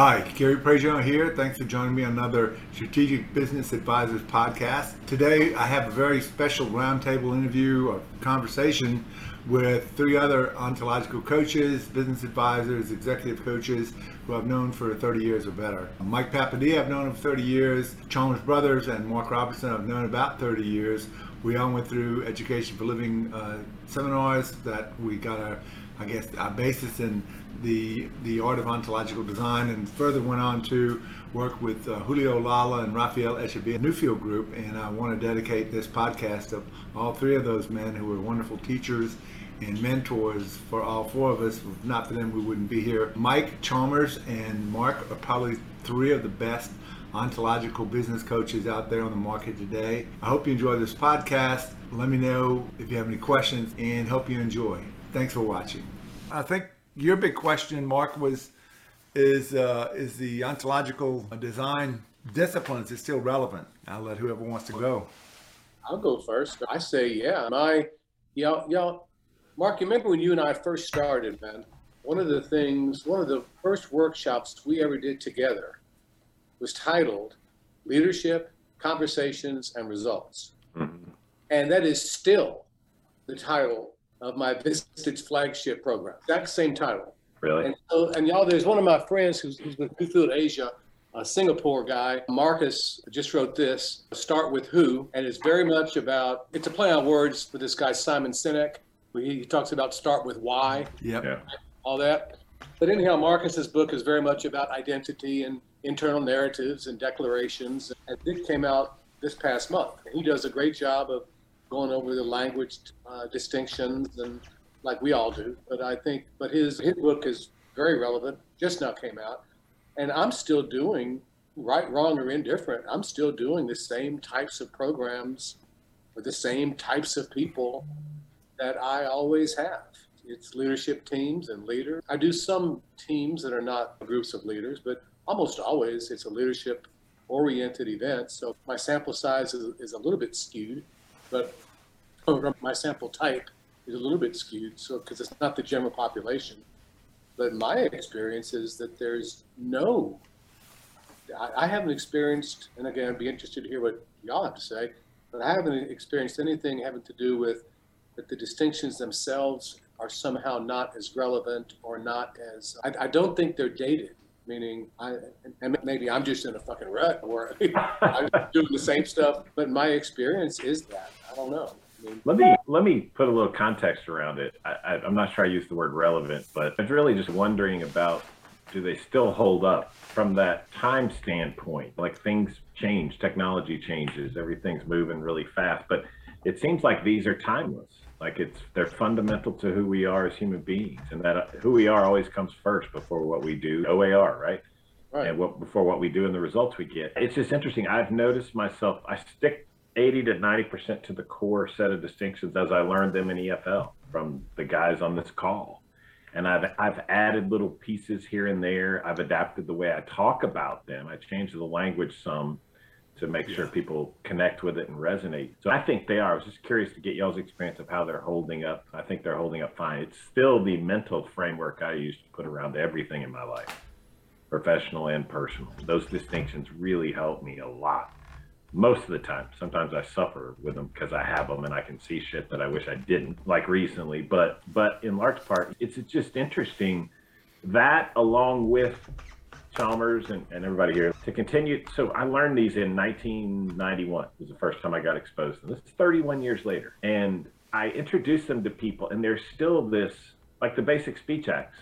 Hi, Gary Prejean here. Thanks for joining me on another Strategic Business Advisors podcast. Today, I have a very special roundtable interview or conversation with three other ontological coaches, business advisors, executive coaches who I've known for 30 years or better. Mike Papadilla, I've known him for 30 years. Chalmers Brothers and Mark Robertson, I've known about 30 years. We all went through Education for Living uh, seminars that we got our, I guess, our basis in the the art of ontological design, and further went on to work with uh, Julio Olalla and Rafael Echeverría Newfield Group. And I want to dedicate this podcast to all three of those men who were wonderful teachers and mentors for all four of us. If not for them, we wouldn't be here. Mike Chalmers and Mark are probably three of the best ontological business coaches out there on the market today. I hope you enjoy this podcast. Let me know if you have any questions and hope you enjoy. Thanks for watching. I think your big question, Mark, was is uh, is the ontological design disciplines is still relevant? I'll let whoever wants to go. I'll go first. I say, yeah. My, y'all, y'all, Mark, you remember when you and I first started, man? One of the things, one of the first workshops we ever did together was titled Leadership, Conversations, and Results. Mm-hmm. And that is still the title of my Vistage flagship program. Exact same title. Really? And, so, and y'all, there's one of my friends who's, who's with Newfield Asia, a Singapore guy. Marcus just wrote this, Start with Who, and it's very much about, it's a play on words for this guy, Simon Sinek. He, he talks about start with why. Yep. Yeah. All that. But anyhow, Marcus's book is very much about identity and internal narratives and declarations. And it came out this past month. And he does a great job of going over the language uh, distinctions and like we all do. But I think, but his his book is very relevant. Just now came out, and I'm still doing right, wrong, or indifferent. I'm still doing the same types of programs with the same types of people that I always have. It's leadership teams and leaders. I do some teams that are not groups of leaders, but almost always it's a leadership oriented event. So my sample size is, is a little bit skewed but my sample type is a little bit skewed, so because it's not the general population. But my experience is that there's no, I, I haven't experienced, and again, I'd be interested to hear what y'all have to say, but I haven't experienced anything having to do with that the distinctions themselves are somehow not as relevant or not as, I, I don't think they're dated meaning I and maybe I'm just in a fucking rut or I'm doing the same stuff. But my experience is that I don't know. Let me let me put a little context around it. I, am not sure I use the word relevant, but I'm really just wondering about do they still hold up from that time standpoint? Like things change, technology changes, everything's moving really fast, but it seems like these are timeless like it's they're fundamental to who we are as human beings, and that uh, who we are always comes first before what we do. OAR, right? Right. And what before what we do and the results we get. It's just interesting. I've noticed myself. I stick 80 to 90 percent to the core set of distinctions as I learned them in EFL from the guys on this call. And I've I've added little pieces here and there. I've adapted the way I talk about them. I changed the language some to make sure people connect with it and resonate. So I think they are. I was just curious to get y'all's experience of how they're holding up. I think they're holding up fine. It's still the mental framework I use to put around everything in my life, professional and personal. Those distinctions really help me a lot. Most of the time, sometimes I suffer with them because I have them and I can see shit that I wish I didn't, like recently. But but in large part, it's just interesting that along with Chalmers and, and everybody here to continue. So I learned these in 1991 was the first time I got exposed to them. This is 31 years later. And I introduced them to people and there's still this, like the basic speech acts.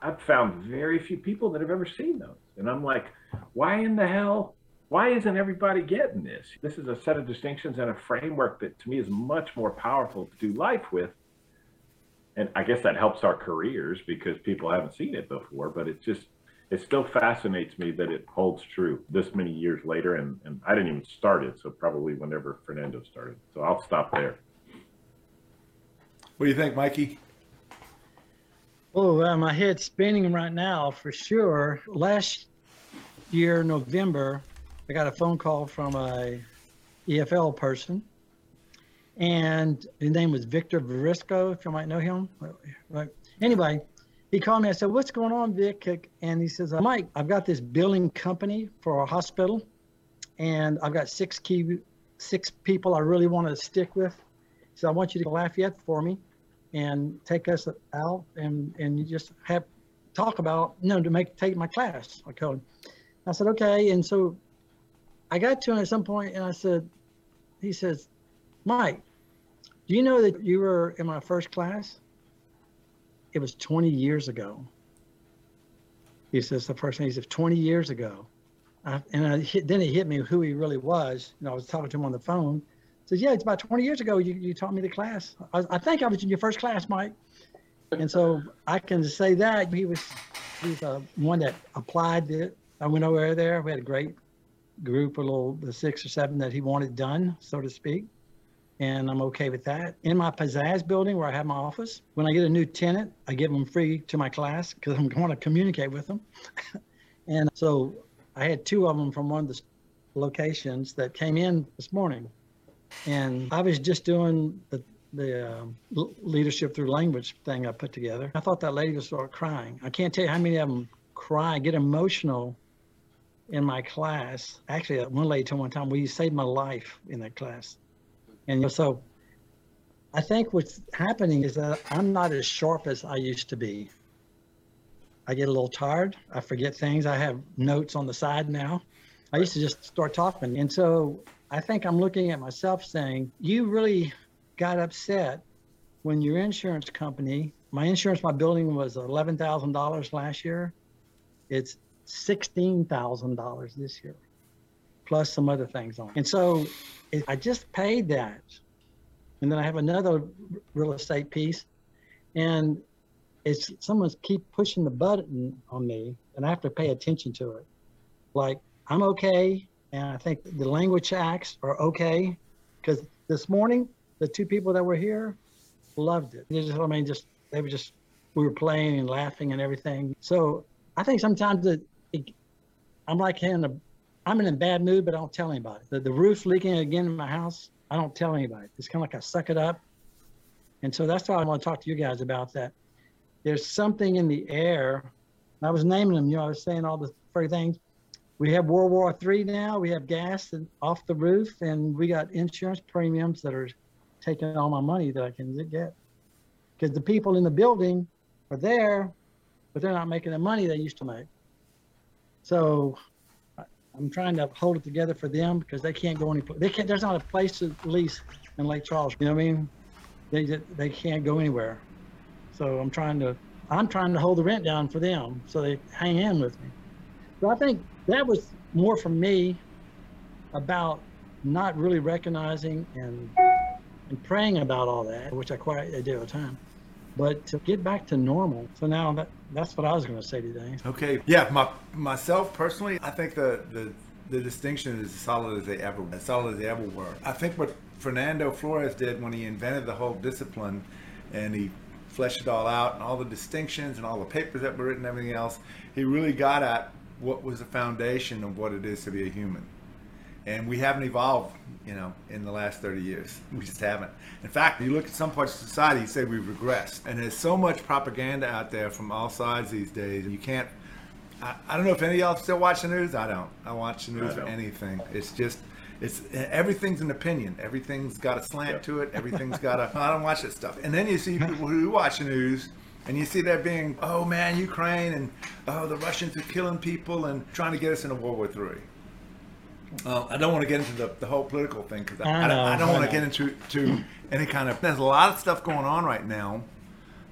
I've found very few people that have ever seen those. And I'm like, why in the hell? Why isn't everybody getting this? This is a set of distinctions and a framework that to me is much more powerful to do life with. And I guess that helps our careers because people haven't seen it before, but it's just it still fascinates me that it holds true this many years later. And, and I didn't even start it, so probably whenever Fernando started. So I'll stop there. What do you think, Mikey? Oh, uh, my head's spinning right now for sure. Last year, November, I got a phone call from a EFL person, and his name was Victor Verisco, if you might know him. Anyway, he called me. I said, "What's going on, Vic?" And he says, "Mike, I've got this billing company for a hospital, and I've got six key, six people I really want to stick with. So I want you to Lafayette for me, and take us out, and and you just have talk about, you know, to make take my class." I called. Him. I said, "Okay," and so I got to him at some point, and I said, "He says, Mike, do you know that you were in my first class?" It was 20 years ago. He says the first thing he said 20 years ago. I, and I hit, then it hit me who he really was. You know, I was talking to him on the phone. He says, yeah, it's about 20 years ago. You, you taught me the class. I, I think I was in your first class, Mike. And so I can say that he was, he was uh, one that applied it. I went over there. We had a great group, a little, the six or seven that he wanted done, so to speak and I'm okay with that. In my Pizzazz building where I have my office, when I get a new tenant, I give them free to my class because I'm going to communicate with them. and so I had two of them from one of the locations that came in this morning. And I was just doing the, the um, leadership through language thing I put together. I thought that lady would start crying. I can't tell you how many of them cry, get emotional in my class. Actually, one lady told me one time, well, you saved my life in that class. And so I think what's happening is that I'm not as sharp as I used to be. I get a little tired. I forget things. I have notes on the side now. I used to just start talking. And so I think I'm looking at myself saying, you really got upset when your insurance company, my insurance, my building was $11,000 last year. It's $16,000 this year, plus some other things on. And so I just paid that. And then I have another real estate piece. And it's someone's keep pushing the button on me and I have to pay attention to it. Like I'm okay. And I think the language acts are okay. Because this morning, the two people that were here loved it. They just, I mean, just, they were just, we were playing and laughing and everything. So I think sometimes it, it I'm like in a I'm in a bad mood, but I don't tell anybody. The, the roof's leaking again in my house. I don't tell anybody. It's kind of like I suck it up. And so that's why I want to talk to you guys about that. There's something in the air. I was naming them, you know, I was saying all the furry things. We have World War III now. We have gas and off the roof, and we got insurance premiums that are taking all my money that I can get. Because the people in the building are there, but they're not making the money they used to make. So I'm trying to hold it together for them because they can't go any. They can't. There's not a place to lease in Lake Charles. You know what I mean? They they can't go anywhere. So I'm trying to I'm trying to hold the rent down for them so they hang in with me. So I think that was more for me about not really recognizing and and praying about all that, which I quite I do all the time but to get back to normal. So now that that's what I was going to say today. Okay. Yeah. My myself personally, I think the the the distinction is as solid as they ever as solid as they ever were. I think what Fernando Flores did when he invented the whole discipline, and he fleshed it all out and all the distinctions and all the papers that were written and everything else, he really got at what was the foundation of what it is to be a human and we haven't evolved, you know, in the last 30 years. We just haven't. In fact, you look at some parts of society, you say we've regressed. And there's so much propaganda out there from all sides these days. You can't. I, I don't know if any of y'all still watch the news. I don't. I watch the news for anything. It's just. It's everything's an opinion. Everything's got a slant to it. Everything's got a. I don't watch that stuff. And then you see people who watch the news, and you see that being, oh man, Ukraine, and oh the Russians are killing people and trying to get us into World War Three uh, I don't want to get into the, the whole political thing because I, I, I, don't, I, don't want to get into to any kind of. There's a lot of stuff going on right now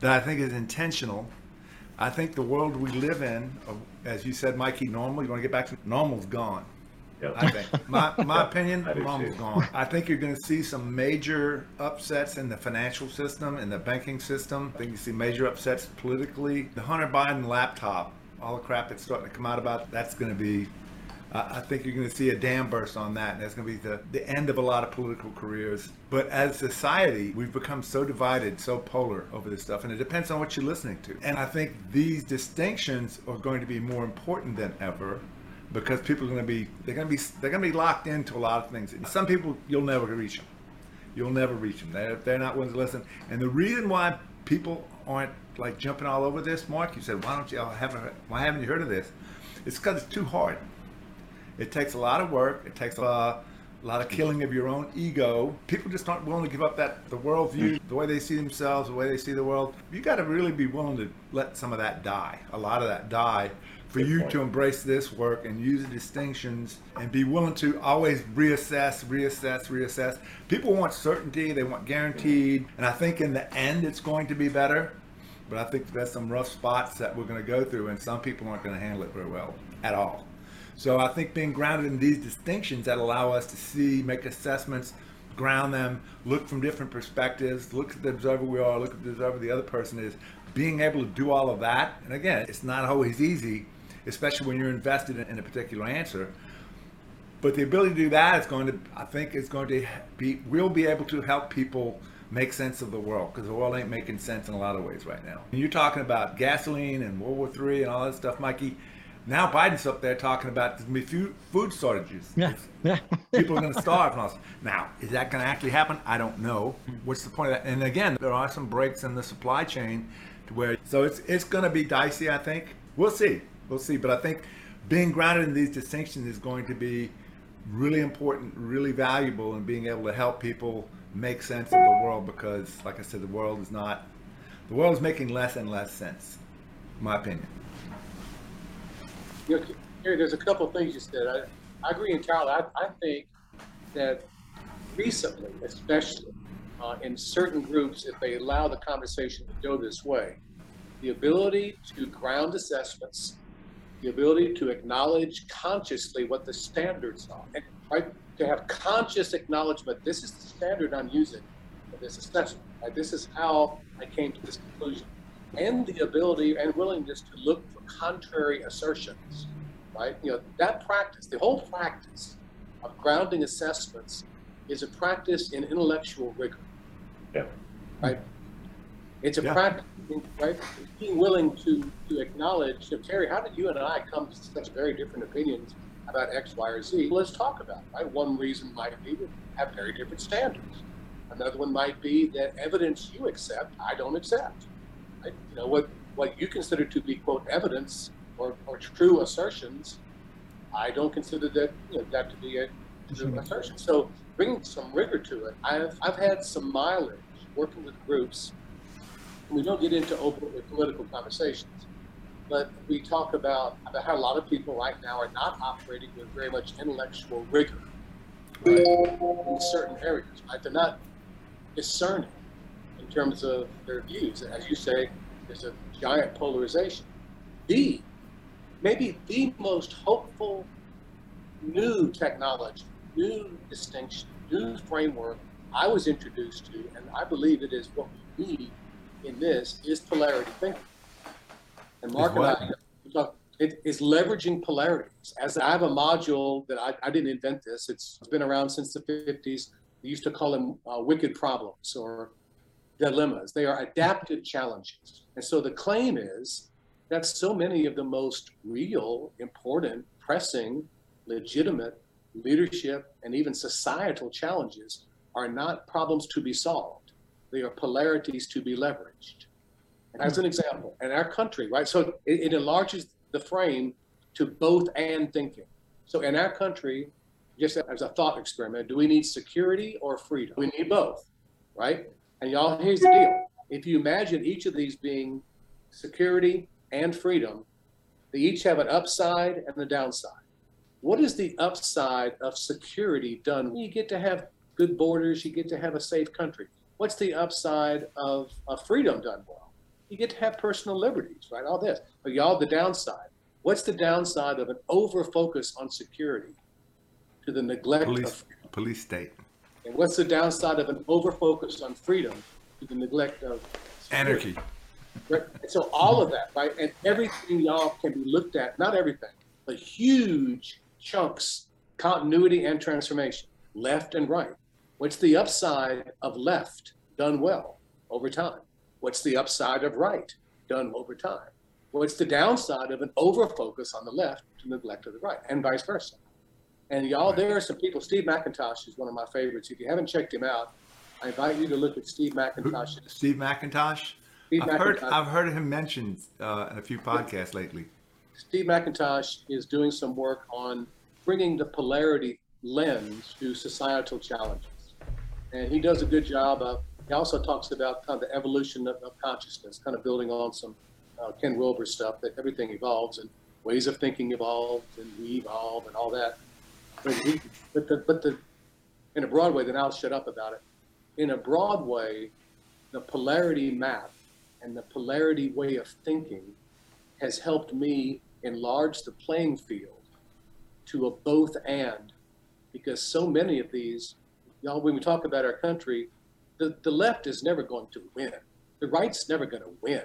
that I think is intentional. I think the world we live in, uh, as you said, Mikey, normal. You want to get back to normal's gone. Yep. I think my my opinion, normal's gone. I think you're going to see some major upsets in the financial system, in the banking system. I think you see major upsets politically. The Hunter Biden laptop, all the crap that's starting to come out about that's going to be I think you're going to see a dam burst on that, and that's going to be the, the end of a lot of political careers. But as society, we've become so divided, so polar over this stuff, and it depends on what you're listening to. And I think these distinctions are going to be more important than ever because people are going to be they're going to be they're going to be locked into a lot of things. And Some people you'll never reach them. You'll never reach them. They're, they're not willing to listen. And the reason why people aren't like jumping all over this, Mark? You said, why don't you haven't why haven't you heard of this? It's because it's too hard. It takes a lot of work. It takes a, a lot of killing of your own ego. People just aren't willing to give up that the worldview, mm. the way they see themselves, the way they see the world. You got to really be willing to let some of that die, a lot of that die, for Good you point. to embrace this work and use the distinctions and be willing to always reassess, reassess, reassess. People want certainty, they want guaranteed, and I think in the end it's going to be better. But I think there's some rough spots that we're going to go through, and some people aren't going to handle it very well at all. So I think being grounded in these distinctions that allow us to see, make assessments, ground them, look from different perspectives, look at the observer we are, look at the observer the other person is, being able to do all of that. And again, it's not always easy, especially when you're invested in, a particular answer. But the ability to do that is going to, I think, is going to be, we'll be able to help people make sense of the world because the world ain't making sense in a lot of ways right now. And you're talking about gasoline and World War III and all that stuff, Mikey. Now Biden's up there talking about there's going to be food, shortages. Yeah, yeah. People are going to starve. And all. Now, is that going to actually happen? I don't know. Hmm. What's the point of that? And again, there are some breaks in the supply chain to where, so it's it's going to be dicey. I think we'll see, we'll see. But I think being grounded in these distinctions is going to be really important, really valuable in being able to help people make sense of the world because, like I said, the world is not, the world is making less and less sense, in my opinion. You know, Gary, there's a couple of things you said. I, I agree entirely. I, I think that recently, especially uh, in certain groups, if they allow the conversation to go this way, the ability to ground assessments, the ability to acknowledge consciously what the standards are, and right, to have conscious acknowledgement, this is the standard I'm using for this assessment. Right? This is how I came to this conclusion. And the ability and willingness to look for contrary assertions, right? You know, that practice, the whole practice of grounding assessments is a practice in intellectual rigor, Yeah. right? It's a Yeah. practice, right? Being willing to, to acknowledge, so Terry, how did you and I come to such very different opinions about X, Y, or Z? Let's talk about it, right? One reason might be we have very different standards. Another one might be that evidence you accept, I don't accept. Right? You know, what, what you consider to be, quote, evidence or, or true assertions, I don't consider that, you know, that to be a true assertion. So bringing some rigor to it. I've, I've had some mileage working with groups. We don't get into openly uh, political conversations, but we talk about, about how a lot of people right now are not operating with very much intellectual rigor right, in certain areas. Right? They're not discerning in terms of their views. As you say, there's a giant polarization. The maybe the most hopeful new technology, new distinction, new framework I was introduced to, and I believe it is what we need in this, is polarity thinking. And Mark and? I it is leveraging polarities. As I have a module that I, I didn't invent this, it's been around since the 50s. We used to call them uh, wicked problems or dilemmas. They are adaptive challenges. And so the claim is that so many of the most real, important, pressing, legitimate leadership and even societal challenges are not problems to be solved. They are polarities to be leveraged. And as an example, in our country, right? So it, it enlarges the frame to both and thinking. So in our country, just as a thought experiment, do we need security or freedom? We need both, right? And y'all, here's the deal. If you imagine each of these being security and freedom, they each have an upside and a downside. What is the upside of security done? You get to have good borders, you get to have a safe country. What's the upside of, of freedom done well? You get to have personal liberties, right? All this. But y'all, the downside. What's the downside of an over focus on security to the neglect Police, of police state, and what's the downside of an over focus on freedom to the neglect of anarchy. Right? And so all of that, right? And everything y'all can be looked at, not everything, but huge chunks, continuity and transformation, left and right. What's the upside of left done well over time? What's the upside of right done over time? What's the downside of an over focus on the left to neglect of the right, and vice versa? And y'all, there are some people. Steve McIntosh is one of my favorites. If you haven't checked him out, I invite you to look at Steve McIntosh's Steve McIntosh. Steve I've heard McIntosh, I've heard him mentioned uh, in a few podcasts lately. Steve McIntosh is doing some work on bringing the polarity lens to societal challenges. And he does a good job of, he also talks about kind of the evolution of, of consciousness, kind of building on some uh, Ken Wilber stuff that everything evolves and ways of thinking evolve and we evolve and all that. But, he, but, the, but the, in a broad way, then I'll shut up about it. In a broad way, the polarity map and the polarity way of thinking has helped me enlarge the playing field to a both and because so many of these y'all when we talk about our country the, the left is never going to win. The right's never going to win.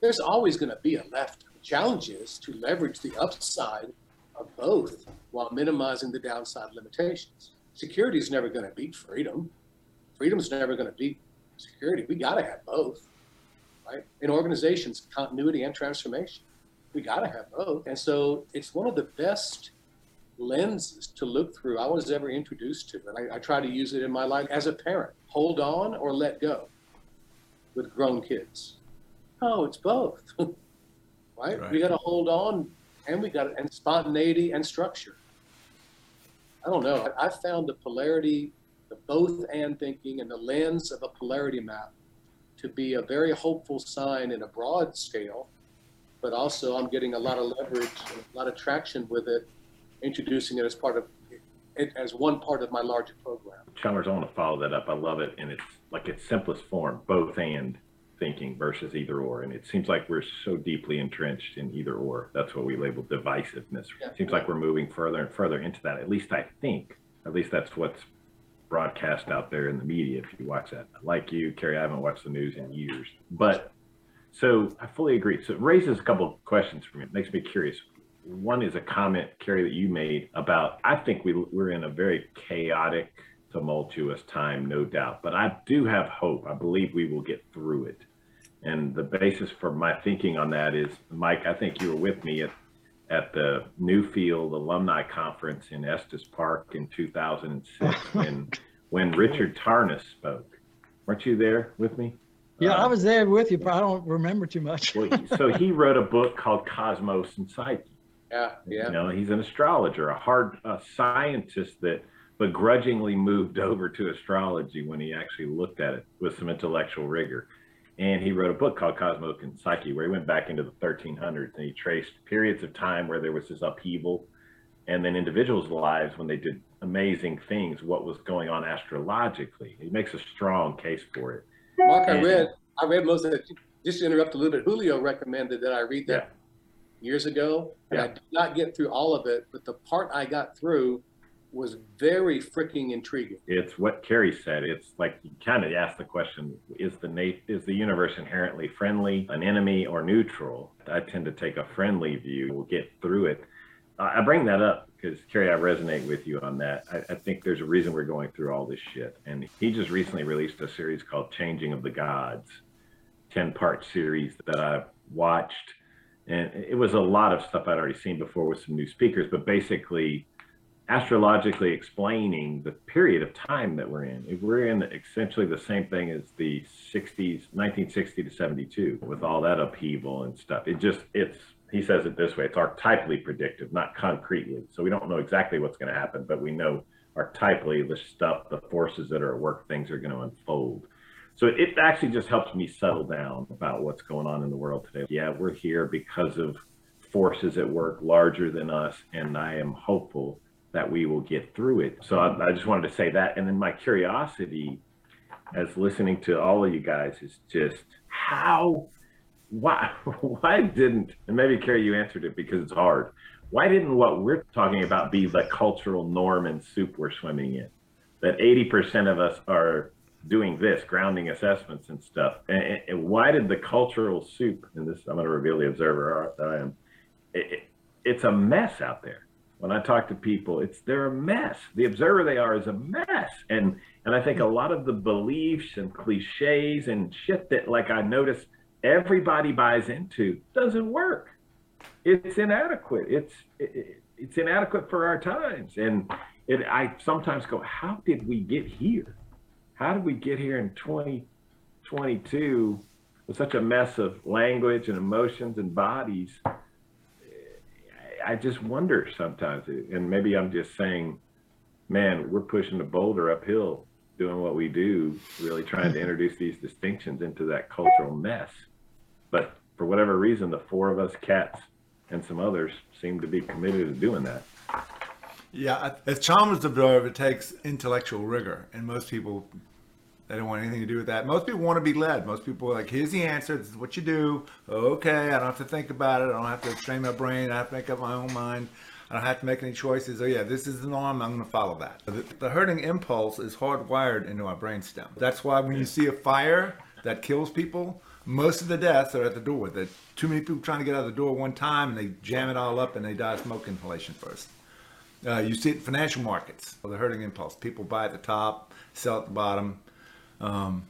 There's always going to be a left. The challenge is to leverage the upside of both while minimizing the downside limitations security is never going to beat freedom freedom's never going to beat security we got to have both right in organizations continuity and transformation we got to have both. And so it's one of the best lenses to look through I was ever introduced to. And I, I, try to use it in my life as a parent. Hold on or let go with grown kids. Oh, it's both. right? Right. We got to hold on and we got and spontaneity and structure. I don't know. I, found the polarity, the both and thinking and the lens of a polarity map to be a very hopeful sign in a broad scale but also I'm getting a lot of leverage, a lot of traction with it, introducing it as part of it as one part of my larger program. Chalmers, I want to follow that up. I love it in its like its simplest form, both and thinking versus either or. And it seems like we're so deeply entrenched in either or. That's what we label divisiveness. Yeah. It seems like we're moving further and further into that. At least I think. At least that's what's broadcast out there in the media if you watch that. Like you, Gary, I haven't watched the news in years. But so I fully agree. So it raises a couple of questions for me. It makes me curious. One is a comment, Gary, that you made about I think we, we're in a very chaotic, tumultuous time, no doubt. But I do have hope. I believe we will get through it. And the basis for my thinking on that is, Mike, I think you were with me at, at the Newfield Alumni Conference in Estes Park in 2006 when, when Richard Tarnas spoke. Weren't you there with me? Yeah, I Um, was there with you, but I don't remember too much. well, so he wrote a book called Cosmos and Psyche. Yeah, yeah. You know, he's an astrologer, a hard a scientist that begrudgingly moved over to astrology when he actually looked at it with some intellectual rigor. And he wrote a book called Cosmos and Psyche, where he went back into the 1300s and he traced periods of time where there was this upheaval, and then individuals' lives when they did amazing things, what was going on astrologically. He makes a strong case for it. Mark, I read I read most of it. Just to interrupt a little bit, Julio recommended that I read that years ago, and I did not get through all of it, but the part I got through was very freaking intriguing. it's what Gary said. It's like you kind of ask the question: Is the nat- is the universe inherently friendly, an enemy, or neutral? I tend to take a friendly view. We'll get through it. I bring that up because Gary, I resonate with you on that. I, I think there's a reason we're going through all this shit. And he just recently released a series called "Changing of the Gods," ten part series that I watched, and it was a lot of stuff I'd already seen before with some new speakers, but basically astrologically explaining the period of time that we're in. If we're in essentially the same thing as the 60s, 1960 to 72, with all that upheaval and stuff. It just, it's, he says it this way it's archetypally predictive, not concretely. So we don't know exactly what's going to happen, but we know archetypally the stuff, the forces that are at work, things are going to unfold. So it actually just helps me settle down about what's going on in the world today. Yeah, we're here because of forces at work larger than us, and I am hopeful that we will get through it. So I, I just wanted to say that. And then my curiosity as listening to all of you guys is just how, why, why didn't, and maybe Gary, you answered it because it's hard. Why didn't what we're talking about be the cultural norm and soup we're swimming in? That 80% of us are doing this, grounding assessments and stuff. And, and- why did the cultural soup, and this, I'm going to reveal the observer uh, that I am, it, it, it's a mess out there when I talk to people, it's they're a mess. The observer they are is a mess. And and I think a lot of the beliefs and cliches and shit that like I notice everybody buys into doesn't work. It's inadequate. It's it, it's inadequate for our times. And it I sometimes go, how did we get here? How did we get here in 2022 with such a mess of language and emotions and bodies. I just wonder sometimes, and maybe I'm just saying, man, we're pushing the boulder uphill doing what we do, really trying to mm-hmm. introduce these distinctions into that cultural mess. But for whatever reason, the four of us cats and some others seem to be committed to doing that. Yeah, as Chalmers observed, it takes intellectual rigor, and most people they don't want anything to do with that. Most people want to be led. Most people are like, here's the answer. This is what you do. Okay, I don't have to think about it. I don't have to strain my brain. I have to make up my own mind. I don't have to make any choices. Oh yeah, this is the norm. I'm going to follow that. The, the herding impulse is hardwired into our brainstem. That's why when you see a fire that kills people, most of the deaths are at the door. That too many people trying to get out of the door one time and they jam it all up and they die of smoke inhalation first. Uh, you see it in financial markets. The herding impulse. People buy at the top, sell at the bottom. Um,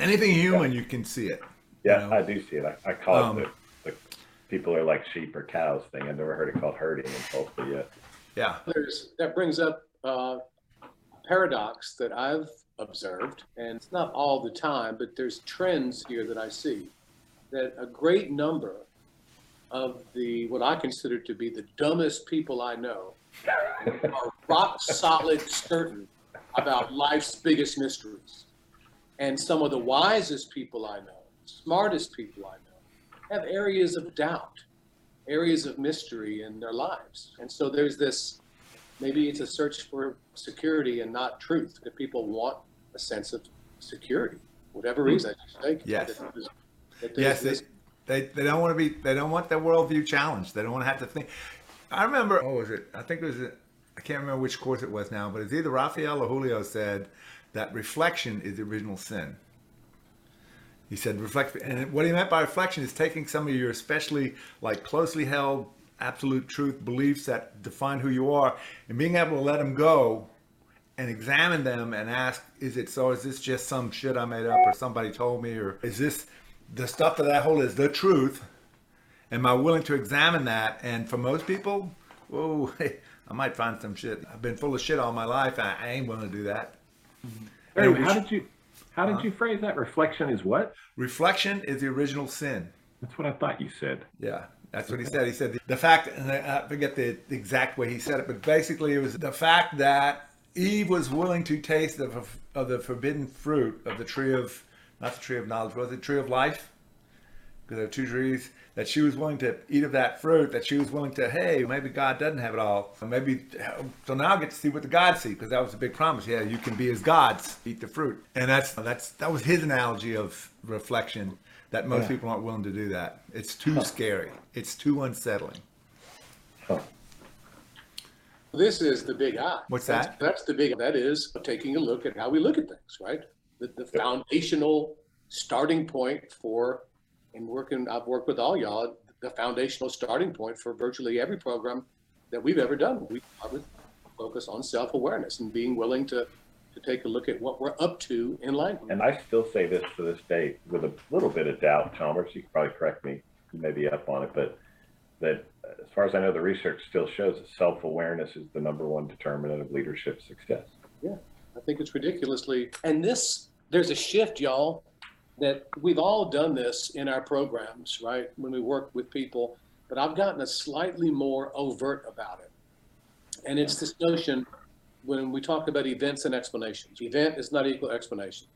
anything human, yeah. you can see it. Yeah, you know? I do see it. I, I call um, it the, the, people are like sheep or cows thing. I've never heard it called herding impulse, but yet. Yeah. There's, that brings up uh, paradox that I've observed, and it's not all the time, but there's trends here that I see that a great number of the what I consider to be the dumbest people I know are rock solid certain about life's biggest mysteries. And some of the wisest people I know, smartest people I know, have areas of doubt, areas of mystery in their lives. And so there's this maybe it's a search for security and not truth that people want a sense of security, whatever hmm. reason. Yes. That, that yes. They, they, they don't want to be, they don't want their worldview challenged. They don't want to have to think. I remember, what was it? I think it was, I can't remember which course it was now, but it's either Raphael or Julio said that reflection is the original sin. He said reflect, and what he meant by reflection is taking some of your especially like closely held absolute truth beliefs that define who you are and being able to let them go and examine them and ask, is it so? Is this just some shit I made up or somebody told me? Or is this the stuff that I hold is the truth? Am I willing to examine that? And for most people, whoa, I might find some shit. I've been full of shit all my life. I, ain't willing to do that. Mm-hmm. how did you how did uh, you phrase that? Reflection is what? Reflection is the original sin. That's what I thought you said. Yeah. That's what he said. He said the, the fact, and I forget the, exact way he said it, but basically it was the fact that Eve was willing to taste of, of the forbidden fruit of the tree of, not the tree of knowledge, but the tree of life, because there are two trees, that she was willing to eat of that fruit, that she was willing to, hey, maybe God doesn't have it all. Maybe, so now I get to see what the gods see, because that was a big promise. Yeah, you can be as gods, eat the fruit. And that's, that's, that was his analogy of reflection, that most yeah. people aren't willing to do that. It's too huh. scary. It's too unsettling. Huh. This is the big eye. What's that's, that? That's the big, that is taking a look at how we look at things, right? The, the foundational starting point for and working, I've worked with all y'all, the foundational starting point for virtually every program that we've ever done. We start with focus on self-awareness and being willing to to take a look at what we're up to in language. And I still say this to this day with a little bit of doubt, Chalmers. You can probably correct me. You may be up on it, but that as far as I know, the research still shows that self-awareness is the number one determinant of leadership success. Yeah, I think it's ridiculously. And this, there's a shift, y'all, that we've all done this in our programs, right? When we work with people, but I've gotten a slightly more overt about it. And it's this notion when we talk about events and explanations. Event is not equal explanation.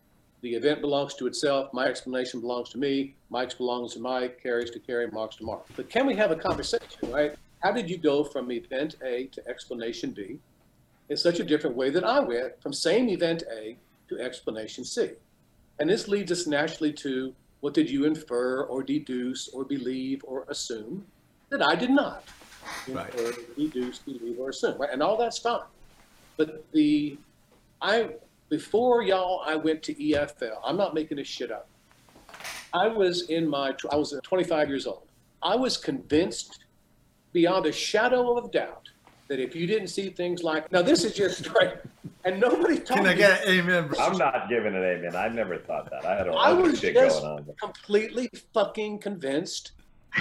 The event belongs to itself. My explanation belongs to me. Mike's belongs to Mike. Gary's to Gary. Mark's to Mark. But can we have a conversation, right? How did you go from event A to explanation B in such a different way that I went from same event A to explanation C? And this leads us naturally to what did you infer or deduce or believe or assume that I did not right. infer, deduce, believe, or assume, right? And all that's fine. But the I before y'all, I went to EFL. I'm not making this shit up. I was in my I was 25 years old. I was convinced beyond a shadow of doubt that if you didn't see things like now this is just straight and nobody told Can I get an amen? Bro? I'm not giving an amen. I never thought that. I had all I was shit just going on. completely fucking convinced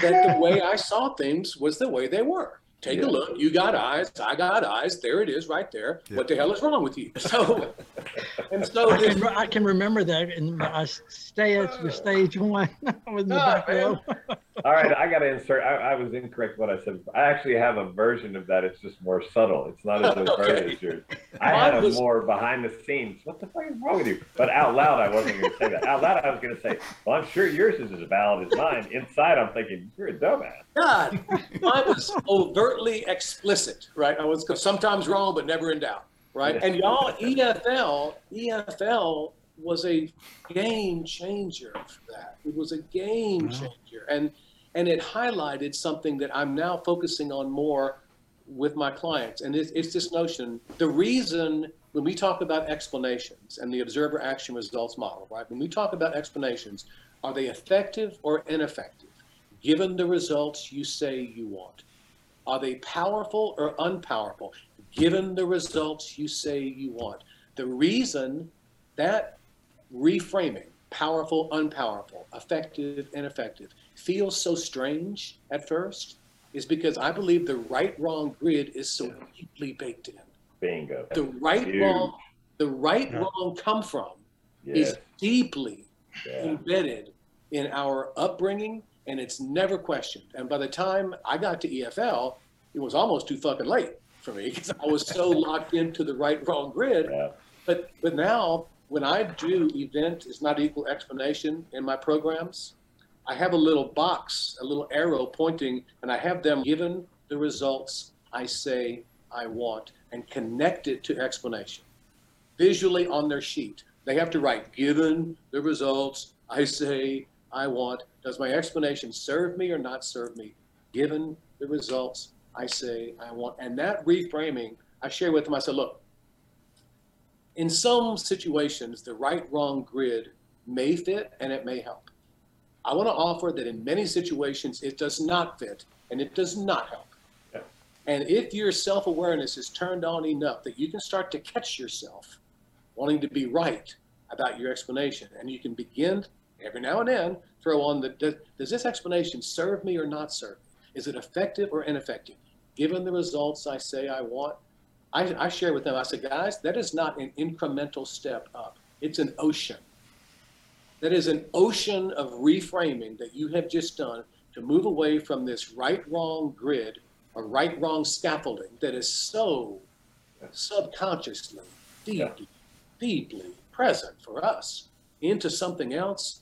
that the way I saw things was the way they were. Take Yeah. a look. You got eyes. I got eyes. There it is, right there. Yeah. What the hell is wrong with you? So, and so I this, can, I can remember that in my stage with stage one with the Ah, back man. row. All right, I got to insert. I, I was incorrect what I said. I actually have a version of that. It's just more subtle. It's not as overt Okay. as yours. I Mine had a was- more behind the scenes. What the fuck is wrong with you? But out loud, I wasn't going to say that. Out loud, I was going to say, "Well, I'm sure yours is as valid as mine." Inside, I'm thinking, "You're a dumbass." God, mine was overtly explicit, right? I was sometimes wrong, but never in doubt, right? And y'all, EFL, EFL was a game changer for that. It was a game changer, and and it highlighted something that I'm now focusing on more with my clients, and it's, it's this notion. The reason when we talk about explanations and the observer action results model, right? When we talk about explanations, are they effective or ineffective? given the results you say you want? Are they powerful or unpowerful, given the results you say you want? The reason that reframing, powerful, unpowerful, effective, ineffective, feels so strange at first is because I believe the right wrong grid is so deeply baked in. Bingo. The right Huge. wrong, the right Yeah. wrong come from Yes. is deeply Yeah. embedded in our upbringing and it's never questioned. And by the time I got to EFL, it was almost too fucking late for me because I was so locked into the right wrong grid. Yeah. But but now when I do event is not equal explanation in my programs, I have a little box, a little arrow pointing, and I have them given the results I say I want and connect it to explanation visually on their sheet. They have to write, given the results I say I want, does my explanation serve me or not serve me? Given the results I say I want. And that reframing, I share with them, I said, look, in some situations, the right wrong grid may fit and it may help. I want to offer that in many situations, it does not fit and it does not help. Yeah. And if your self awareness is turned on enough that you can start to catch yourself wanting to be right about your explanation, and you can begin every now and then throw on the does, does this explanation serve me or not serve me? Is it effective or ineffective? Given the results I say I want, I, I share with them, I said, guys, that is not an incremental step up, it's an ocean. That is an ocean of reframing that you have just done to move away from this right wrong grid or right wrong scaffolding that is so subconsciously, deeply, deeply present for us into something else.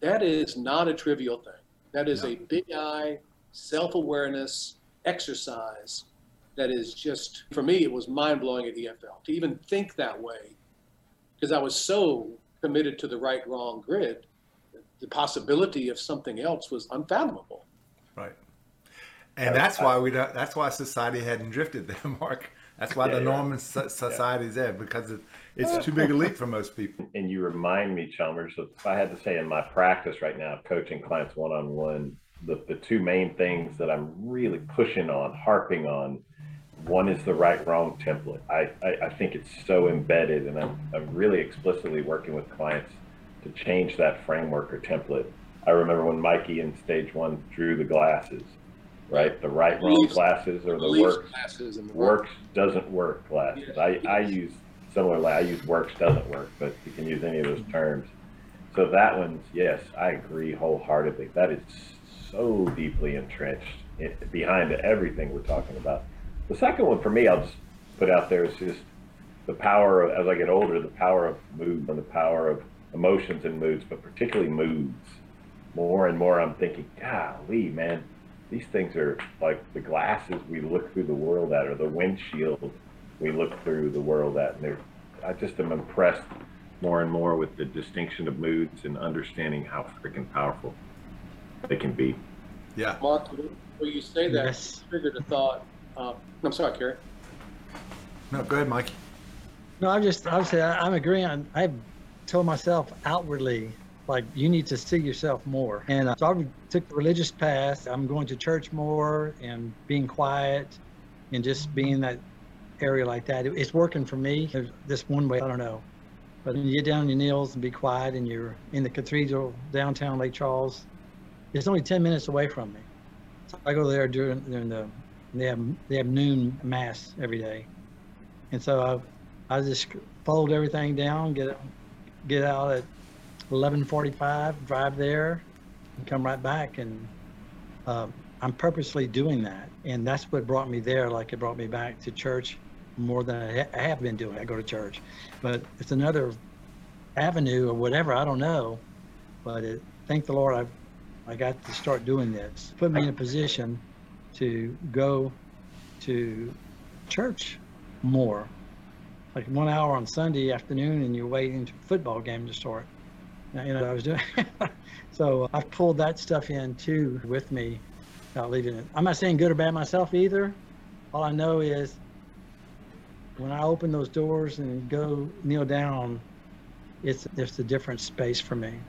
That is not a trivial thing. That is a big eye, self awareness exercise that is just, for me, it was mind blowing at EFL to even think that way because I was so committed to the right wrong grid. The possibility of something else was unfathomable. Right. And that's why we don't. That's why society hadn't drifted there, Mark. That's why Yeah, the yeah. Norman so- society is there because it, it's too big a leap for most people. and you remind me, Chalmers, of if I had to say in my practice right now, coaching clients one on one, the the two main things that I'm really pushing on, harping on, one is the right wrong template. I, I, I think it's so embedded, and I'm, I'm really explicitly working with clients to change that framework or template. I remember when Mikey in stage one drew the glasses, right? The right wrong Beliefs- glasses or the works classes and the works doesn't work glasses. I, I use similarly, I use works doesn't work, but you can use any of those terms. So that one's, yes, I agree wholeheartedly. That is so deeply entrenched in, behind everything we're talking about. The second one for me, I'll just put out there is just the power of, as I get older, the power of mood and the power of emotions and moods, but particularly moods. More and more, I'm thinking, golly, man, these things are like the glasses we look through the world at, or the windshield we look through the world at. And I just am impressed more and more with the distinction of moods and understanding how freaking powerful they can be. Yeah. Mark, when you say that, Yes. triggered a thought. Uh, I'm sorry, Gary. No, go ahead, Mike. No, I'm just, I would say I- I'm agreeing. on- I've told myself outwardly, like, you need to see yourself more. And uh, so I took the religious path. I'm going to church more and being quiet and just being in that area like that. It- It's working for me. There's this one way, I don't know. But when you get down on your knees and be quiet and you're in the cathedral downtown Lake Charles, it's only 10 minutes away from me. So I go there during, during the They have they have noon mass every day, and so I I just fold everything down, get get out at 11:45, drive there, and come right back. And uh, I'm purposely doing that, and that's what brought me there. Like it brought me back to church more than I, ha- I have been doing. I go to church, but it's another avenue or whatever. I don't know, but it, thank the Lord, I I got to start doing this. Put me in a position to go to church more. Like one hour on Sunday afternoon, and you're waiting for football game to start. You know, what I was doing. so I've pulled that stuff in too with me, not leaving it. I'm not saying good or bad myself either. All I know is when I open those doors and go kneel down, it's it's a different space for me.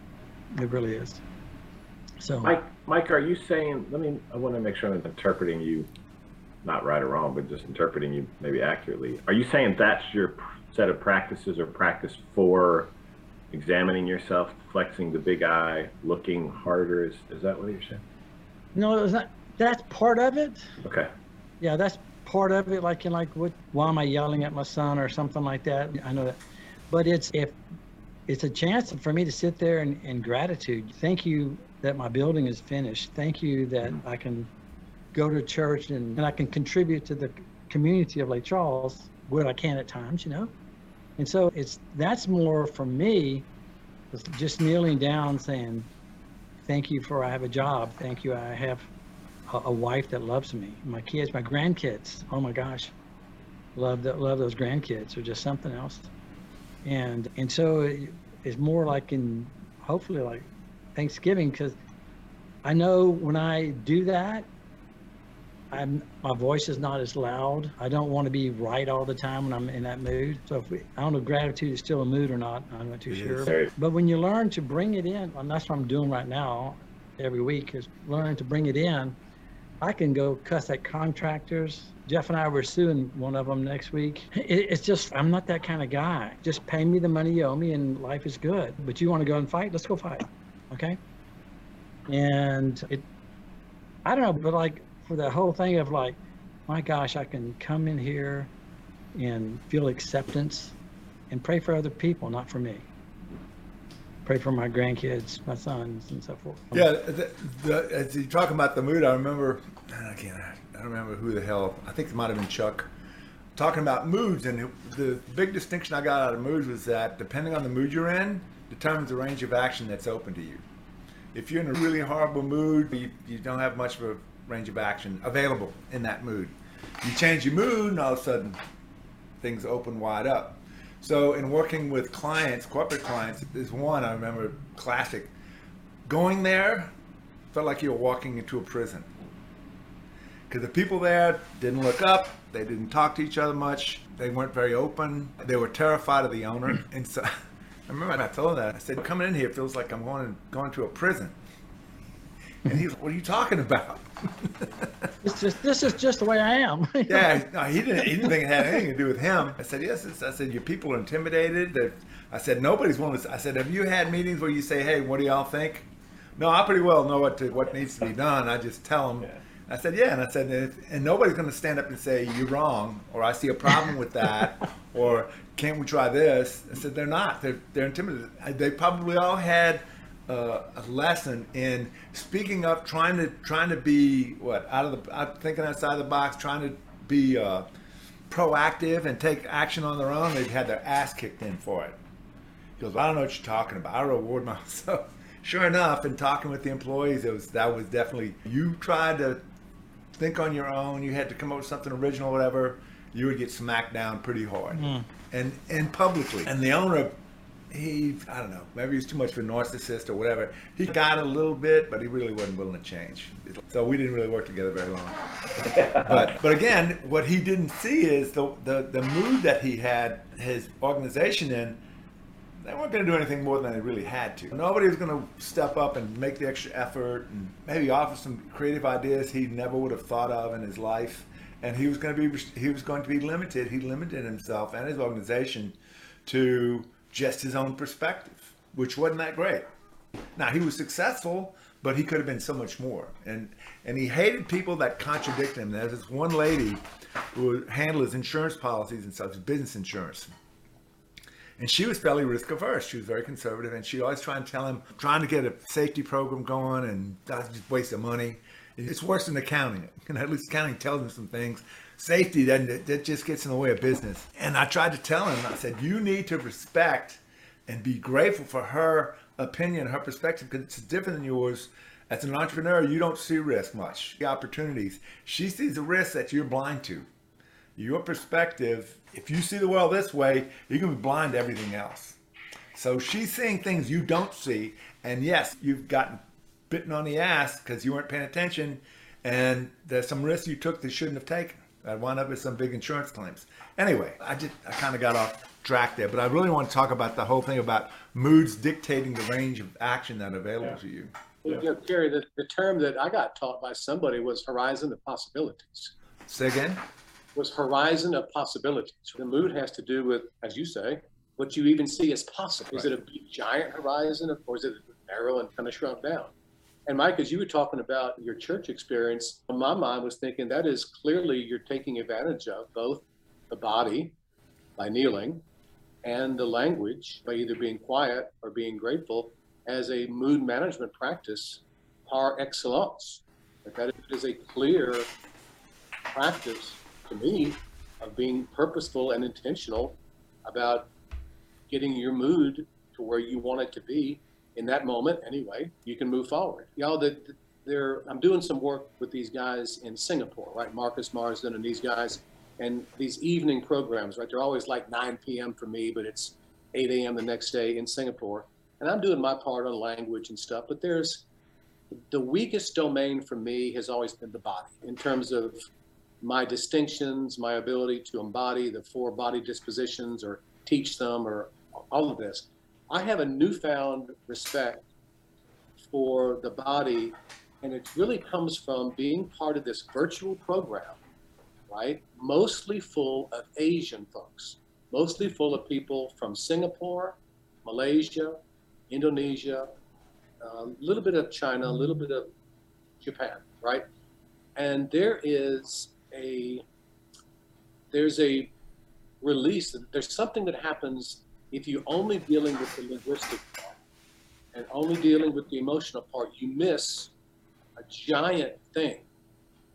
It really is. So Mike, Mike, are you saying? Let me. I want to make sure I'm interpreting you, not right or wrong, but just interpreting you maybe accurately. Are you saying that's your set of practices or practice for examining yourself, flexing the big eye, looking harder? Is is that what you're saying? no, it's not. That's part of it. Okay. Yeah, that's part of it. Like in like what? Why am I yelling at my son or something like that? I know that, but it's if it's a chance for me to sit there and in gratitude. Thank you that my building is finished. Thank you that mm-hmm. I can go to church and, and I can contribute to the community of Lake Charles where I can at times, you know. And so it's that's more for me, just kneeling down saying, "Thank you for I have a job. Thank you I have a, a wife that loves me. My kids, my grandkids. Oh my gosh, love that. Love those grandkids. Are just something else. And and so it, it's more like in hopefully like Thanksgiving because I know when I do that, I'm my voice is not as loud. I don't want to be right all the time when I'm in that mood. So if we, I don't know, if gratitude is still a mood or not. I'm not too sure. But when you learn to bring it in, and that's what I'm doing right now, every week is learning to bring it in. I can go cuss at contractors. Jeff and I were suing one of them next week. It, it's just I'm not that kind of guy. Just pay me the money you owe me, and life is good. But you want to go and fight? Let's go fight. Okay. And it, I don't know, but like for the whole thing of like, my gosh, I can come in here and feel acceptance and pray for other people, not for me. Pray for my grandkids, my sons, and so forth. Yeah, the, the, as you talking about the mood, I remember, I can't, I don't remember who the hell, I think it might have been Chuck, talking about moods. And the big distinction I got out of moods was that depending on the mood you're in, determines the range of action that's open to you. If you're in a really horrible mood, you, you don't have much of a range of action available in that mood. You change your mood, and all of a sudden, things open wide up. So, in working with clients, corporate clients, there's one I remember classic. Going there felt like you were walking into a prison. Because the people there didn't look up, they didn't talk to each other much, they weren't very open, they were terrified of the owner. And so, remember I told him that. I said, "Coming in here feels like I'm going going to a prison." And he's, like, "What are you talking about?" It's just this is just the way I am. yeah, no, he didn't. He didn't think it had anything to do with him. I said, "Yes." It's, I said, "Your people are intimidated." That I said, "Nobody's willing to." I said, "Have you had meetings where you say, hey, what do y'all think?" No, I pretty well know what to, what needs to be done. I just tell them. I said, "Yeah," and I said, "And nobody's going to stand up and say you're wrong, or I see a problem with that, or can't we try this?" I said, "They're not. They're they're intimidated. They probably all had." uh, a lesson in speaking up, trying to trying to be what out of the out, thinking outside the box, trying to be uh, proactive and take action on their own. They've had their ass kicked in for it. He goes, I don't know what you're talking about. I reward myself. Sure enough, in talking with the employees, it was that was definitely you tried to think on your own. You had to come up with something original, whatever. You would get smacked down pretty hard, and and publicly. And the owner he I don't know maybe he's too much of a narcissist or whatever. He got a little bit, but he really wasn't willing to change. So we didn't really work together very long. but but again, what he didn't see is the the, the mood that he had his organization in. They weren't going to do anything more than they really had to. Nobody was going to step up and make the extra effort and maybe offer some creative ideas he never would have thought of in his life. And he was going to be he was going to be limited. He limited himself and his organization to just his own perspective, which wasn't that great. Now he was successful, but he could have been so much more. And and he hated people that contradict him. There's this one lady who handled his insurance policies and stuff, his business insurance. And she was fairly risk averse. She was very conservative, and she always trying to tell him, trying to get a safety program going, and that's just waste of money. It's worse than accounting. And at least accounting tells him some things. Safety doesn't. That just gets in the way of business. And I tried to tell him. I said, you need to respect and be grateful for her opinion, her perspective, because it's different than yours. As an entrepreneur, you don't see risk much, the opportunities. She sees the risk that you're blind to. Your perspective, if you see the world this way, you can be blind to everything else. So she's seeing things you don't see. And yes, you've gotten bitten on the ass because you weren't paying attention. And there's some risks you took that you shouldn't have taken. I wound up with some big insurance claims. Anyway, I just I kind of got off track there, but I really want to talk about the whole thing about moods dictating the range of action that are available Yeah. to you. You know, Gary, the, the term that I got taught by somebody was horizon of possibilities. Say again? Was horizon of possibilities. The mood has to do with, as you say, what you even see as possible. Is it a big, giant horizon or is it narrow and kind of shrunk down? And Mike, as you were talking about your church experience, my mind was thinking that is clearly you're taking advantage of both the body by kneeling and the language by either being quiet or being grateful as a mood management practice par excellence. That is a clear practice to me of being purposeful and intentional about getting your mood to where you want it to be in that moment anyway you can move forward. Y'all that they're i'm doing some work with these guys in singapore right? Marcus marsden and these guys and these evening programs right? They're always like 9 p.m for me but it's 8 a.m the next day in singapore. And i'm doing my part on language and stuff but there's the weakest domain for me has always been the body in terms of my distinctions my ability to embody the four body dispositions or teach them or all of this I have a newfound respect for the body, and it really comes from being part of this virtual program, right? Mostly full of Asian folks, mostly full of people from Singapore, Malaysia, Indonesia, a little bit of China, a little bit of Japan, right? And there is a there's a release. There's something that happens if you're only dealing with the linguistic part and only dealing with the emotional part, you miss a giant thing.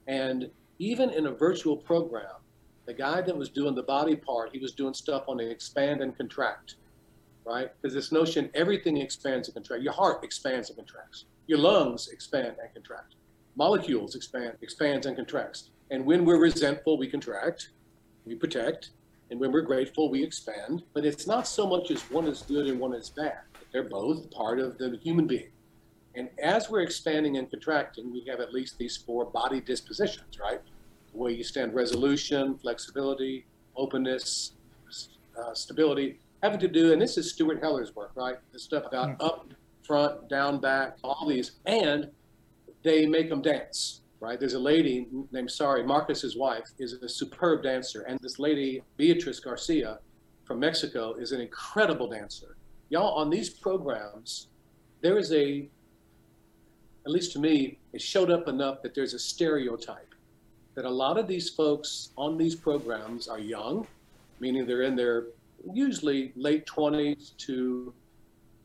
And even in a virtual program, the guy that was doing the body part, he was doing stuff on the expand and contract, right? Because this notion everything expands and contracts. Your heart expands and contracts. Your lungs expand and contract. Molecules expand, expands and contracts. And when we're resentful, we contract, we protect, and when we're grateful, we expand. But it's not so much as one is good and one is bad. They're both part of the human being. And as we're expanding and contracting, we have at least these four body dispositions, right? The way you stand resolution, flexibility, openness, uh, stability, having to do, and this is Stuart Heller's work, right? The stuff about up, front, down, back, all these. And they make them dance right? There's a lady named Sari, Marcus's wife is a superb dancer, and this lady Beatrice Garcia from Mexico is an incredible dancer. Y'all on these programs, there is a, at least to me, it showed up enough that there's a stereotype that a lot of these folks on these programs are young, meaning they're in their usually late 20s to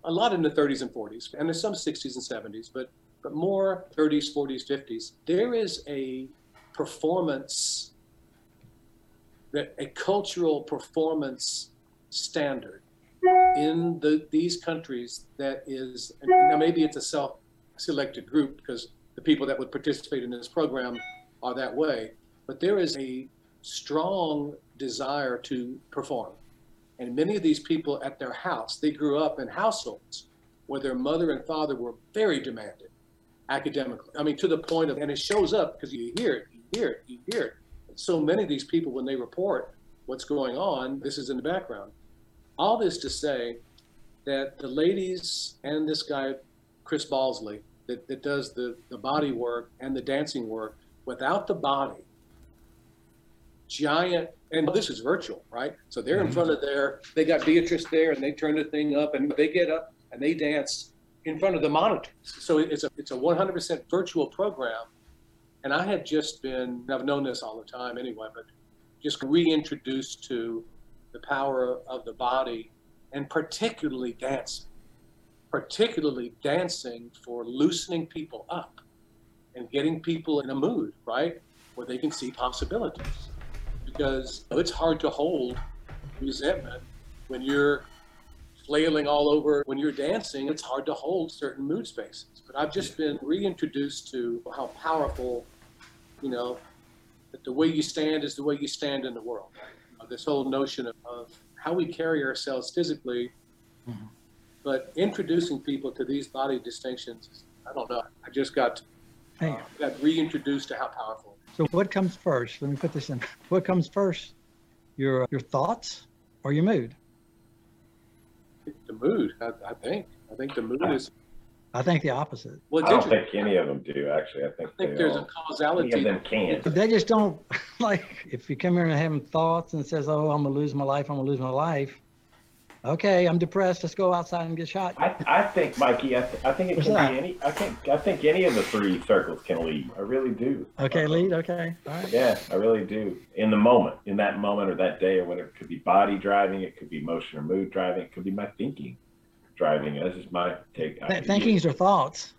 a lot in the 30s and 40s, and there's some 60s and 70s, but but more 30s, 40s, 50s. There is a performance, a cultural performance standard in the these countries that is now maybe it's a self-selected group because the people that would participate in this program are that way, but there is a strong desire to perform. And many of these people at their house, they grew up in households where their mother and father were very demanding academically. I mean, to the point of, and it shows up because you hear it, you hear it, you hear it. So many of these people, when they report what's going on, this is in the background. All this to say that the ladies and this guy, Chris Balsley, that, that does the, the body work and the dancing work, without the body, giant, and this is virtual, right? So they're in mm-hmm. front of their, they got Beatrice there and they turn the thing up and they get up and they dance in front of the monitors. So it's a it's a 100% virtual program, and I have just been I've known this all the time anyway, but just reintroduced to the power of the body, and particularly dancing, particularly dancing for loosening people up and getting people in a mood, right, where they can see possibilities. Because it's hard to hold resentment when you're flailing all over. When you're dancing it's hard to hold certain mood spaces. But i've just been reintroduced to how powerful you know that the way you stand is the way you stand in the world. Right? this whole notion of, of, how we carry ourselves physically mm-hmm. but introducing people to these body distinctions i don't know. I just got uh, got reintroduced to how powerful so what comes first? Let me put this in. What comes first? Your your thoughts or your mood the mood. I, I think. I think the mood is. I think the opposite. Well, I don't think any of them do. Actually, I think. I think there's all, a causality. Any of them can. They just don't like. If you come here and have thoughts and says, "Oh, I'm gonna lose my life. I'm gonna lose my life," okay, I'm depressed. Let's go outside and get shot. I, I think, Mikey, I, th- I think it What's can that? be any. I think I think any of the three circles can lead. I really do. Okay, lead. Okay, all right. Yeah, I really do. In the moment, in that moment or that day or whatever, it could be body driving, it could be motion or mood driving, it could be my thinking driving. This is my take. Th- thinkings or thoughts.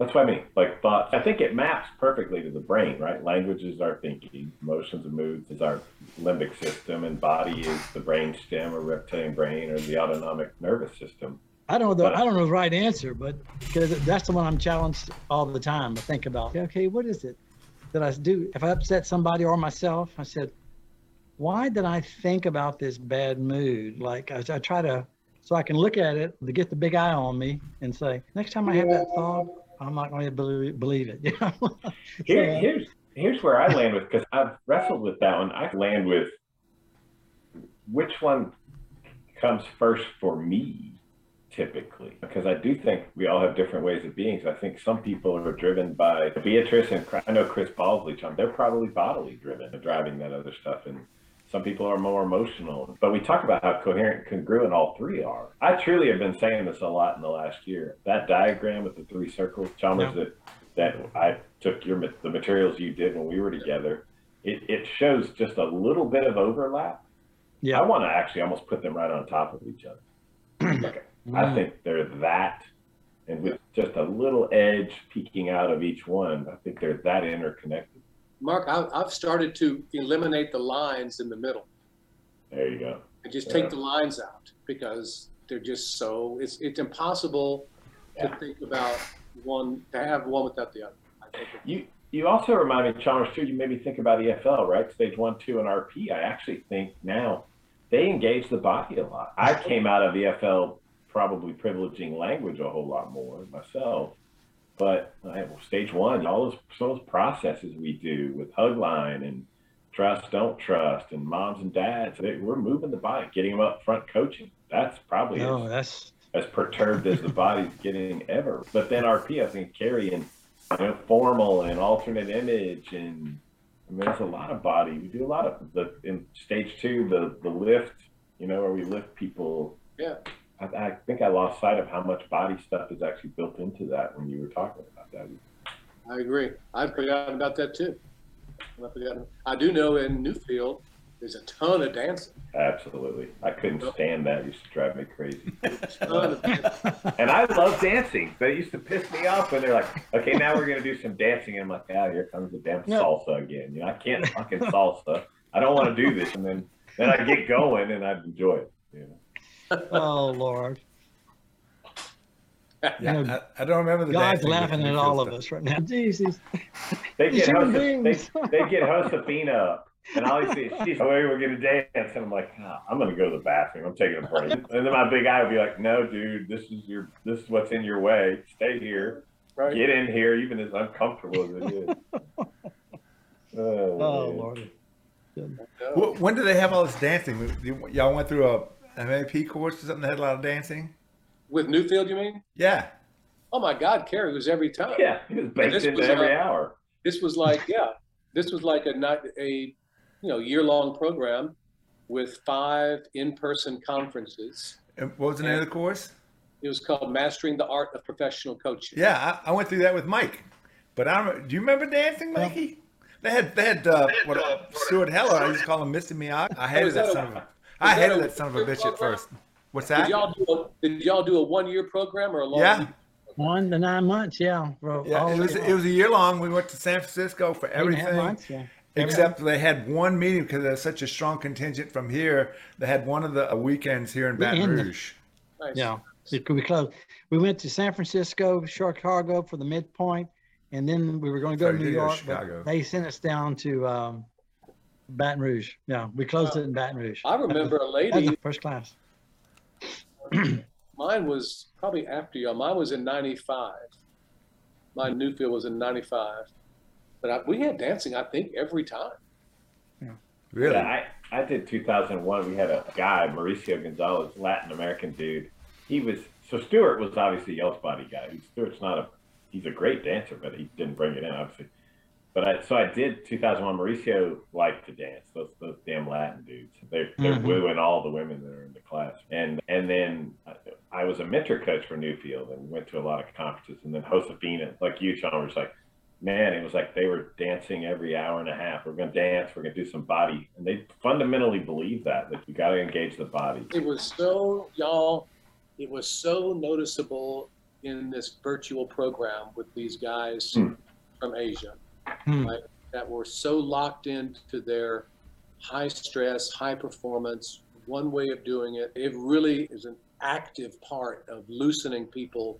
That's what I mean. Like thoughts. I think it maps perfectly to the brain, right? Language is our thinking, emotions and moods is our limbic system, and body is the brain stem or reptilian brain or the autonomic nervous system. I don't know. The, but, I don't know the right answer, but because that's the one I'm challenged all the time to think about. Okay, what is it that I do? If I upset somebody or myself, I said, why did I think about this bad mood? Like I, I try to, so I can look at it to get the big eye on me and say, next time I have that thought, I'm not going to believe, believe it. Here, uh, here's here's where I land with because I've wrestled with that one. I land with which one comes first for me typically because I do think we all have different ways of being. So I think some people are driven by Beatrice and I know Chris Balsley, they're probably bodily driven, driving that other stuff and some people are more emotional, but we talk about how coherent, congruent all three are. I truly have been saying this a lot in the last year. That diagram with the three circles, Chalmers, yeah. that that I took your the materials you did when we were together. It, it shows just a little bit of overlap. Yeah, I want to actually almost put them right on top of each other. mm. I think they're that, and with just a little edge peeking out of each one, I think they're that interconnected. Mark, I've started to eliminate the lines in the middle. There you go. And just take the lines out because they're just so it's it's impossible yeah. to think about one to have one without the other. you you also remind me, Chalmers, too. You made me think about EFL, right? Stage one, two, and RP. I actually think now they engage the body a lot. I came out of EFL probably privileging language a whole lot more myself but uh, stage one, all those, those processes we do with Hugline and trust, don't trust, and moms and dads, they, we're moving the body, getting them up front coaching. That's probably no, as, that's... as perturbed as the body's getting ever. But then RP, I think, carrying you know, formal and alternate image and I mean, there's a lot of body. We do a lot of the in stage two, the the lift, you know, where we lift people. Yeah. I, I, think I lost sight of how much body stuff is actually built into that when you were talking about that. I agree. I've forgotten about that too. I forgotten. I do know in Newfield there's a ton of dancing. Absolutely. I couldn't stand that. It used to drive me crazy. and I love dancing, but it used to piss me off when they're like, okay, now we're going to do some dancing. And I'm like, ah, oh, here comes the damn salsa again. You know, I can't fucking salsa. I don't want to do this. And then, then I get going and I enjoy it. You know? Oh Lord. Yeah, you know, I, I, don't remember the. God's laughing at all of us right now. Jesus. They get Joseph, they, they, get Josefina up, and all you see is she's, oh, we're gonna dance, and I'm like, oh, I'm gonna go to the bathroom. I'm taking a break, and then my big guy would be like, No, dude, this is your, this is what's in your way. Stay here. Right. Get in here, even as uncomfortable as it is. Oh, oh Lord. When did they have all this dancing? Y'all went through a MAP course or something that had a lot of dancing? With Newfield, you mean? Yeah. Oh my God, Kerry was every time. Yeah, he was baked into every hour. This was like, yeah, this was like a not a you know year long program with five in person conferences. And what was the name of the course? It was called Mastering the Art of Professional Coaching. Yeah, I, I went through that with Mike. But I don't. Do you remember dancing, Mikey? They had they had uh, what uh, Stuart Heller. I used to call him Mr. Miyagi. I hated is that that son of a. I hated that son of a one-year bitch at first. What's Did that? y'all do a, did y'all do a one year program or a long? Yeah. One to nine months, yeah. bro, Yeah, all it was it was a year long. We went to San Francisco for Eight and a half everything. months, yeah. Except they had one meeting because there's such a strong contingent from here. They had one of the uh, weekends here in Baton Rouge. Nice. Yeah, it could be close. We went to San Francisco, Chicago for the midpoint, and then we were going to go So to New did go to York. Chicago. But they sent us down to um, Baton Rouge. Yeah, we closed it in Baton Rouge. I remember a lady. first class. Mine was probably after y'all. Mine was in '95. My Newfield was in '95, but I, we had dancing. I think every time. Yeah. Really? Yeah, I, I did 2001. We had a guy, Mauricio Gonzalez, Latin American dude. He was so Stuart was obviously Yelt's body guy. Stuart's not a he's a great dancer, but he didn't bring it in obviously. But I so I did 2001. Mauricio liked to dance. Those those damn Latin dudes. They're they're Mhm. wooing all the women that are in the class. And and then I, I was a mentor coach for Newfield and went to a lot of conferences. And then Josefina, like you, Sean, was like man, it was like they were dancing every hour and a half. We're going to dance. We're going to do some body. And they fundamentally believe that, that you got to engage the body. It was so y'all. It was so noticeable in this virtual program with these guys Hmm. from Asia Hmm. right, that were so locked into their high stress, high performance, one way of doing it. It really is an active part of loosening people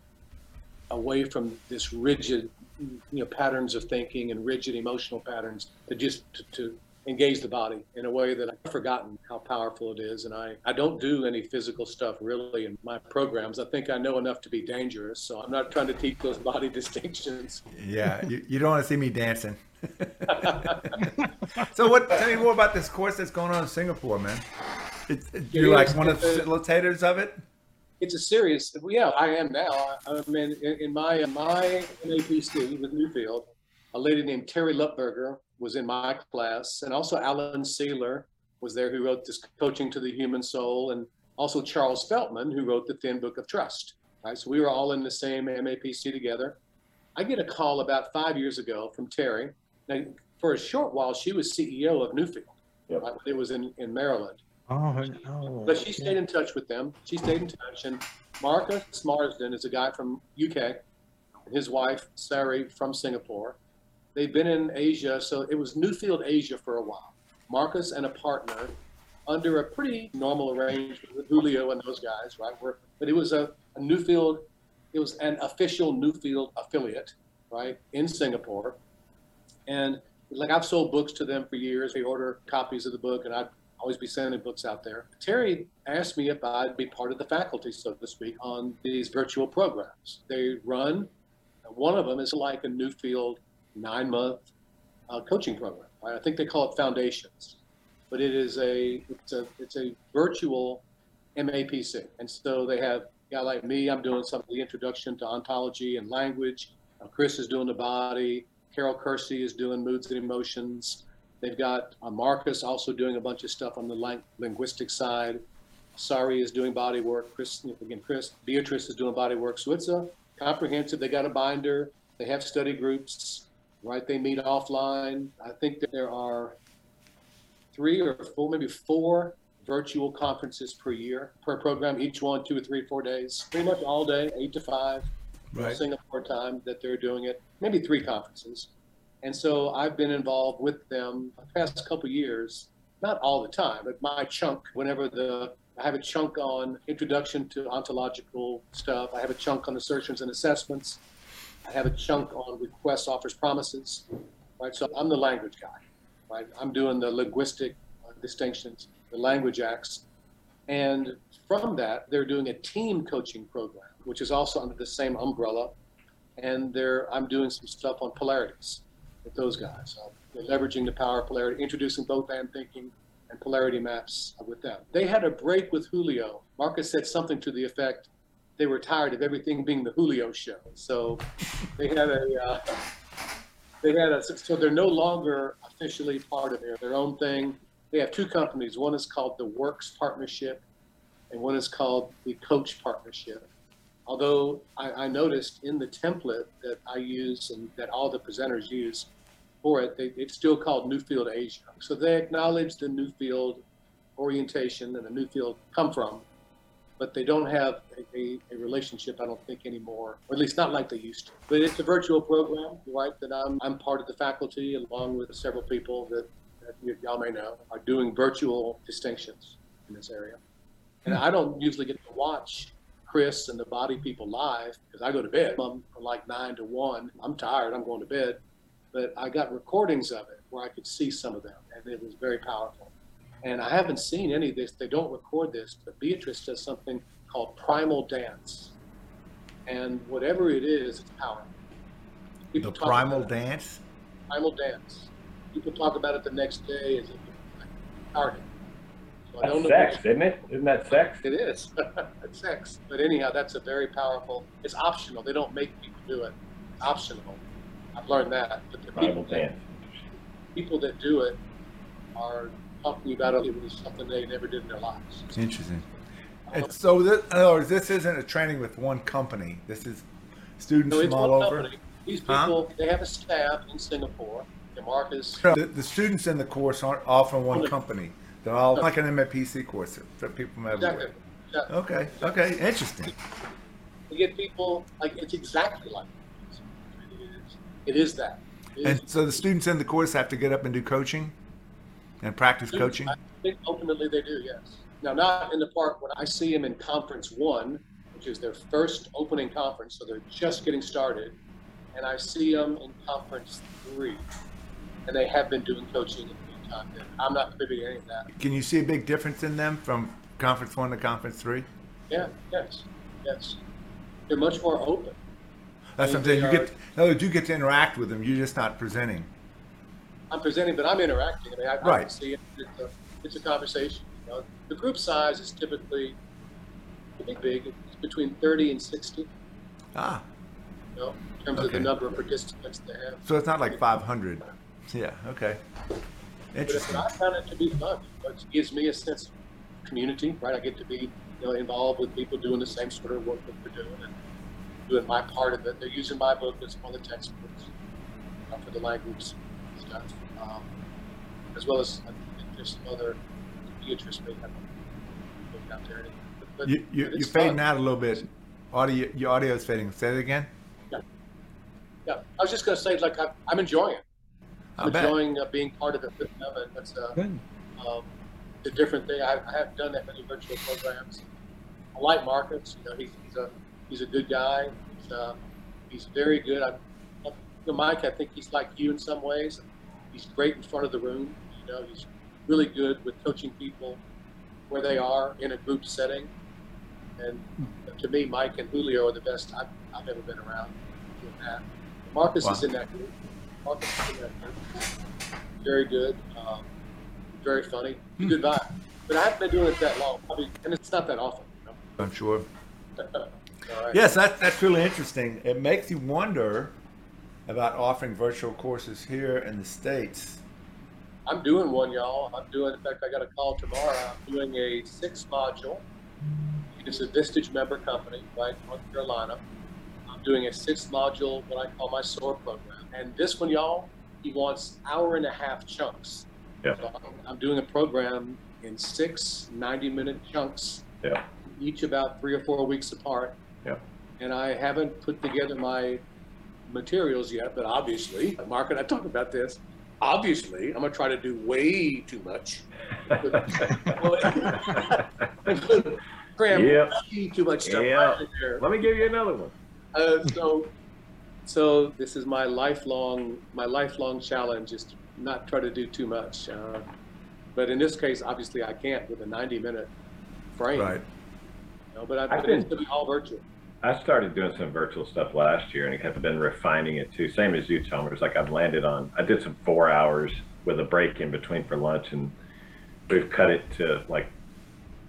away from this rigid, you know, patterns of thinking and rigid emotional patterns to just to, to engage the body in a way that I've forgotten how powerful it is. And I, I don't do any physical stuff really in my programs. I think I know enough to be dangerous. So I'm not trying to teach those body distinctions. Yeah, you, you don't want to see me dancing. so what? Tell me more about this course that's going on in Singapore, man. It's, it- you're like one of the facilitators of it. it's a serious. Yeah, I am now. I, I mean, in, in my my MAPC with Newfield, a lady named Terrie Lupberger was in my class, and also Alan Sieler was there, who wrote this Coaching to the Human Soul, and also Charles Feltman, who wrote the Thin Book of Trust. Right, so we were all in the same MAPC together. I get a call about five years ago from Terry. Now, for a short while, she was CEO of Newfield. Yep. Right, it was in, in Maryland. Oh, oh, But she stayed in touch with them. She stayed in touch. And Marcus Marsden is a guy from UK, and his wife, Sari, from Singapore. They've been in Asia, so it was Newfield Asia for a while. Marcus and a partner under a pretty normal arrangement with Julio and those guys, right? But it was a, a Newfield, it was an official Newfield affiliate, right, in Singapore. And like I've sold books to them for years. They order copies of the book, and I'd always be sending books out there. Terry asked me if I'd be part of the faculty, so to speak, on these virtual programs. They run, one of them is like a Newfield nine month uh, coaching program. I think they call it Foundations, but it is a it's a it's a virtual MAPC, and so they have guy like me. I'm doing some of the introduction to ontology and language. Uh, Chris is doing the body. Carol Kersey is doing moods and emotions. They've got uh, Marcus also doing a bunch of stuff on the lang- linguistic side. Sari is doing body work. Chris, again, Chris, Beatrice is doing body work. So it's a comprehensive. They got a binder. They have study groups, right? They meet offline. I think that there are three or four, maybe four virtual conferences per year per program. Each one two or three, four days, pretty much all day, eight to five. Right. Singapore time that they're doing it, maybe three conferences. And so I've been involved with them the past couple of years, not all the time, but my chunk, whenever the, I have a chunk on introduction to ontological stuff. I have a chunk on assertions and assessments. I have a chunk on requests, offers, promises, right? So I'm the language guy, right? I'm doing the linguistic uh, distinctions, the language acts. And from that, they're doing a team coaching program, which is also under the same umbrella. And they're, I'm doing some stuff on polarities with those guys. So leveraging the power of polarity, introducing both and thinking and polarity maps with them. They had a break with Julio. Marcus said something to the effect they were tired of everything being the Julio show. So they had a, uh, they had a, so they're no longer officially part of their, their own thing. They have two companies. One is called the Works Partnership, and one is called the Coach Partnership. Although I, I noticed in the template that I use and that all the presenters use for it, they, it's still called Newfield Asia. So they acknowledge the Newfield orientation and the Newfield come from, but they don't have a, a, a, relationship, I don't think, anymore, or at least not like they used to. But it's a virtual program, right? That I'm, I'm part of the faculty, along with several people that, that y'all may know, are doing virtual distinctions in this area. And I don't usually get to watch Chris and the body people live because I go to bed I'm like nine to one. I'm tired, I'm going to bed. But I got recordings of it where I could see some of them, and it was very powerful. And I haven't seen any of this. They don't record this, but Beatrice does something called primal dance. And whatever it is, it's powerful. People the primal dance? It. Primal dance. People talk about it the next day as a party. So that's sex, isn't it? Isn't that sex? It is. it's sex. But anyhow, that's a very powerful. It's optional. They don't make people do it. It's optional. I've learned that. But the people that, people that do it are talking about it was something they never did in their lives. Interesting. Uh-huh. And so, this, in other words, this isn't a training with one company. This is students no, from all over. Company. These people, huh? they have a staff in Singapore. And Marcus. The, the, students in the course aren't all from one company. They're all no. like an MPC course for people from everywhere. Exactly. exactly. Okay. Okay. Interesting. You get people like it's exactly like it is. It is that. It and is. so the students in the course have to get up and do coaching and practice coaching? I think ultimately they do, yes. Now, not in the part when I see them in conference one, which is their first opening conference, so they're just getting started, and I see them in conference three, and they have been doing coaching in the meantime. I'm not privy to any of that. Can you see a big difference in them from conference one to conference three? Yeah, yes, yes. They're much more open. That's what I'm saying. You get, words, you get to interact with them. You're just not presenting. I'm presenting, but I'm interacting. I mean, I, right. See it. It's a, it's a conversation. You know? The group size is typically big, big. It's between 30 and 60. Ah. You know, in terms okay. of the number of participants they have. So it's not like 500. Yeah. Okay. Interesting. But I found it to be fun. It gives me a sense of community, right? I get to be you know, involved with people doing the same sort of work that we're doing and doing my part of it. They're using my book as one of the textbooks uh, for the language stuff um, as well as there's some other Beatrice may have out there. But, but, you, you, you're fading out a little bit. Audio, your audio is fading. Say it again. Yeah, yeah. I was just going to say, like, I'm, I'm enjoying it. I'm enjoying uh, being part of it with them, and that's uh, um, a different thing. I, I, haven't done that many virtual programs. I like Marcus. You know, he's, he's a he's a good guy. He's, uh, he's very good. I, you know, Mike, I think he's like you in some ways. He's great in front of the room. You know, he's really good with coaching people where they are in a group setting. And to me, Mike and Julio are the best I've, I've ever been around doing that. Marcus wow. is in that group. Marcus is in that group. Very good. Um, very funny. Hmm. Good vibe. But I haven't been doing it that long. I mean, and it's not that often. You know? I'm sure. right. Yes, that, that's really interesting. It makes you wonder about offering virtual courses here in the States? I'm doing one, y'all. I'm doing, in fact, I got a call tomorrow. I'm doing a six module. It's a Vistage member company, right, North Carolina. I'm doing a six module, what I call my SOAR program. And this one, y'all, he wants hour and a half chunks. Yeah. So I'm doing a program in six 90 minute chunks. Yeah. Each about three or four weeks apart. Yeah. And I haven't put together my materials yet, but obviously, Mark and I talked about this. Obviously, I'm gonna try to do way too much. Cram yep. way too much stuff. Yep. Right Let me give you another one. Uh, so, so this is my lifelong my lifelong challenge is to not try to do too much. Uh, but in this case, obviously, I can't with a 90 minute frame. Right. You know, but, I, but been, it's going to be all virtual. I started doing some virtual stuff last year and have been refining it too. Same as you. It's like I've landed on, I did some four hours with a break in between for lunch and we've cut it to like,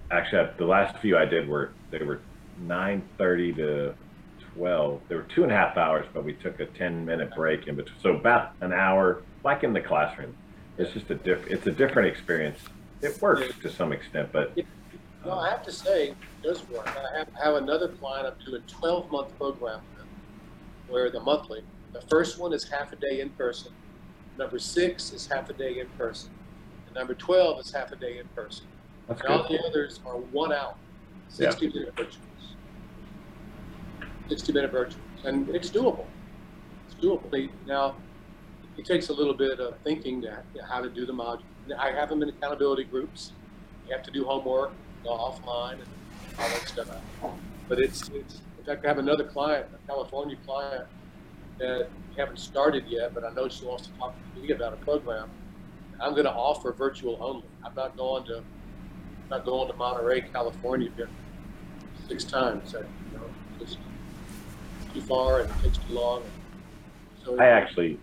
actually the last few I did were, they were 9.30 to 12. They were two and a half hours, but we took a 10 minute break in between. So about an hour, like in the classroom. It's just a diff, it's a different experience. It works to some extent, but No, I have to say, it does work. I have, have another client I'm doing 12 month program with, where the monthly, the first one is half a day in person, number six is half a day in person, and number 12 is half a day in person. That's And all the others are one hour, 60 minute virtuals. 60 minute virtuals. And it's doable. It's doable. Now, it takes a little bit of thinking to how to do the module. I have them in accountability groups. You have to do homework, offline, and all that stuff. But it's, it's in fact, I have another client, a California client, that we haven't started yet, but I know she wants to talk to me about a program. I'm going to offer virtual only. I'm not going to not going to Monterey, California six times. You know, it's too far and it takes too long. So I actually,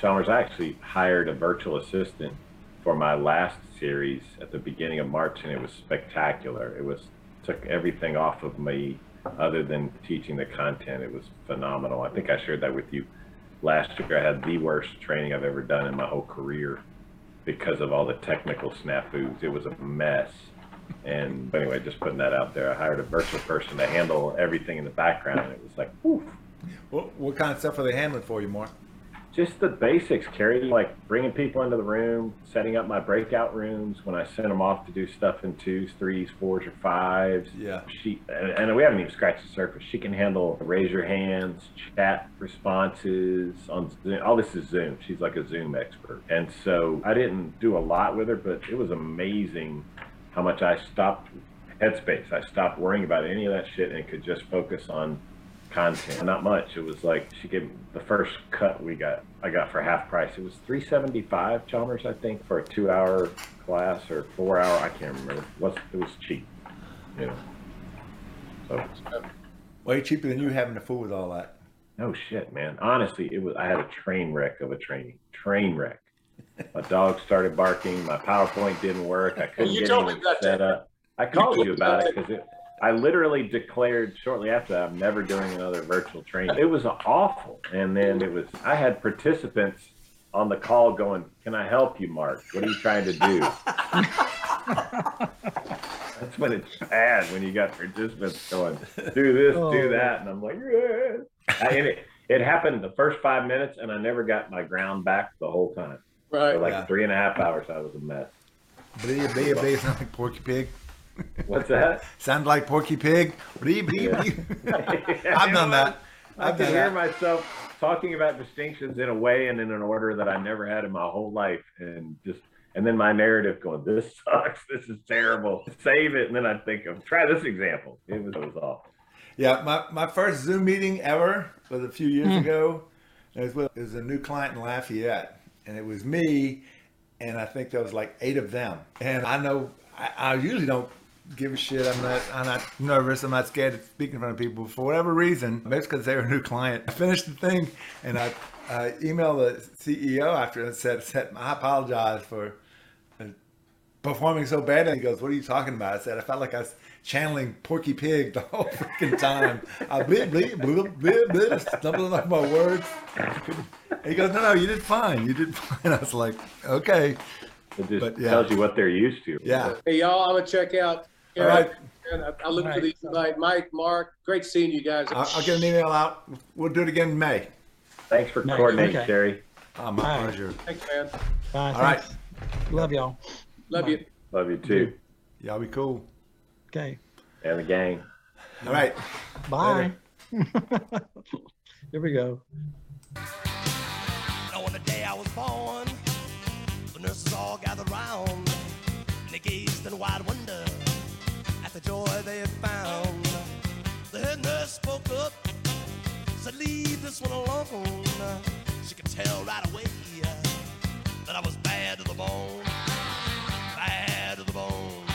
Chalmers, I actually hired a virtual assistant for my last series at the beginning of March, and it was spectacular. It was took everything off of me, other than teaching the content. It was phenomenal. I think I shared that with you last year. I had the worst training I've ever done in my whole career because of all the technical snafus. It was a mess. And anyway, just putting that out there, I hired a virtual person to handle everything in the background. And it was like, What, what kind of stuff are they handling for you, Mark? Just the basics, Kerry, like bringing people into the room, setting up my breakout rooms when I send them off to do stuff in twos, threes, fours, or fives. Yeah. She and, and we haven't even scratched the surface. She can handle raise your hands, chat responses on Zoom. All this is Zoom. She's like a Zoom expert, and so I didn't do a lot with her, but it was amazing how much I stopped headspace. I stopped worrying about any of that shit and could just focus on content. Not much. It was like she gave the first cut we got. I got for half price. It was three seventy five Chalmers, I think, for a two hour class or four hour. I can't remember. What's it was cheap. You know. So Way cheaper than you having to fool with all that. no shit, man. Honestly, it was. I had a train wreck of a training. Train wreck. My dog started barking. My PowerPoint didn't work. I couldn't You get told me anything about set that. up. I called told you about about it because it. I literally declared shortly after that I'm never doing another virtual training. It was awful, and then it was. I had participants on the call going, "Can I help you, Mark? What are you trying to do?" That's when it's bad when you got participants going, "Do this, Oh. do that," and I'm like, "Yeah." I, and it, it happened the first five minutes, and I never got my ground back the whole time. right. For like Yeah. three and a half hours, I was a mess. Blee, blee, blee, sound like Porky Pig. What's that? Sound like Porky Pig. Blee, blee, blee. I've done that. I I've can hear that. myself talking about distinctions in a way and in an order that I never had in my whole life, and just and then my narrative going, "This sucks. This is terrible. Save it." And then I think of try this example. It was, it was awful. Yeah, my, my first Zoom meeting ever was a few years Hmm. ago. It was, with, it was a new client in Lafayette, and it was me, and I think there was like eight of them. And I know I, I usually don't give a shit. I'm not I'm not nervous. I'm not scared of speaking in front of people. For whatever reason, maybe it's because they were a new client. I finished the thing, and I, I emailed the CEO after and said, said I apologize for uh, performing so badly. He goes, "What are you talking about?" I said, "I felt like I was channeling Porky Pig the whole freaking time. I bleep bleep bleep bleep bleep, stumbling over my words." He goes, "No, no, you did fine. You did fine." I was like, "Okay, It just But, yeah. tells you what they're used to. yeah, Hey, y'all, I'm going to check out. All right." I, I look All for right. these tonight. Mike, Mark, great seeing you guys. I'll, I'll get an email out. We'll do it again in May. Thanks for Nice. coordinating, Okay. Terry. Oh, ah, my All right. pleasure. Thanks, man. Bye, All right. thanks. Love y'all. Love you. Love you too, Y'all be cool. Okay. and the gang. All right. Bye. Here we go. Now on the day I was born, the nurses all gathered round, and they gazed in wide wonder at the joy they found. The head nurse spoke up, said, Leave this one alone. She could tell right away that I was bad to the bone.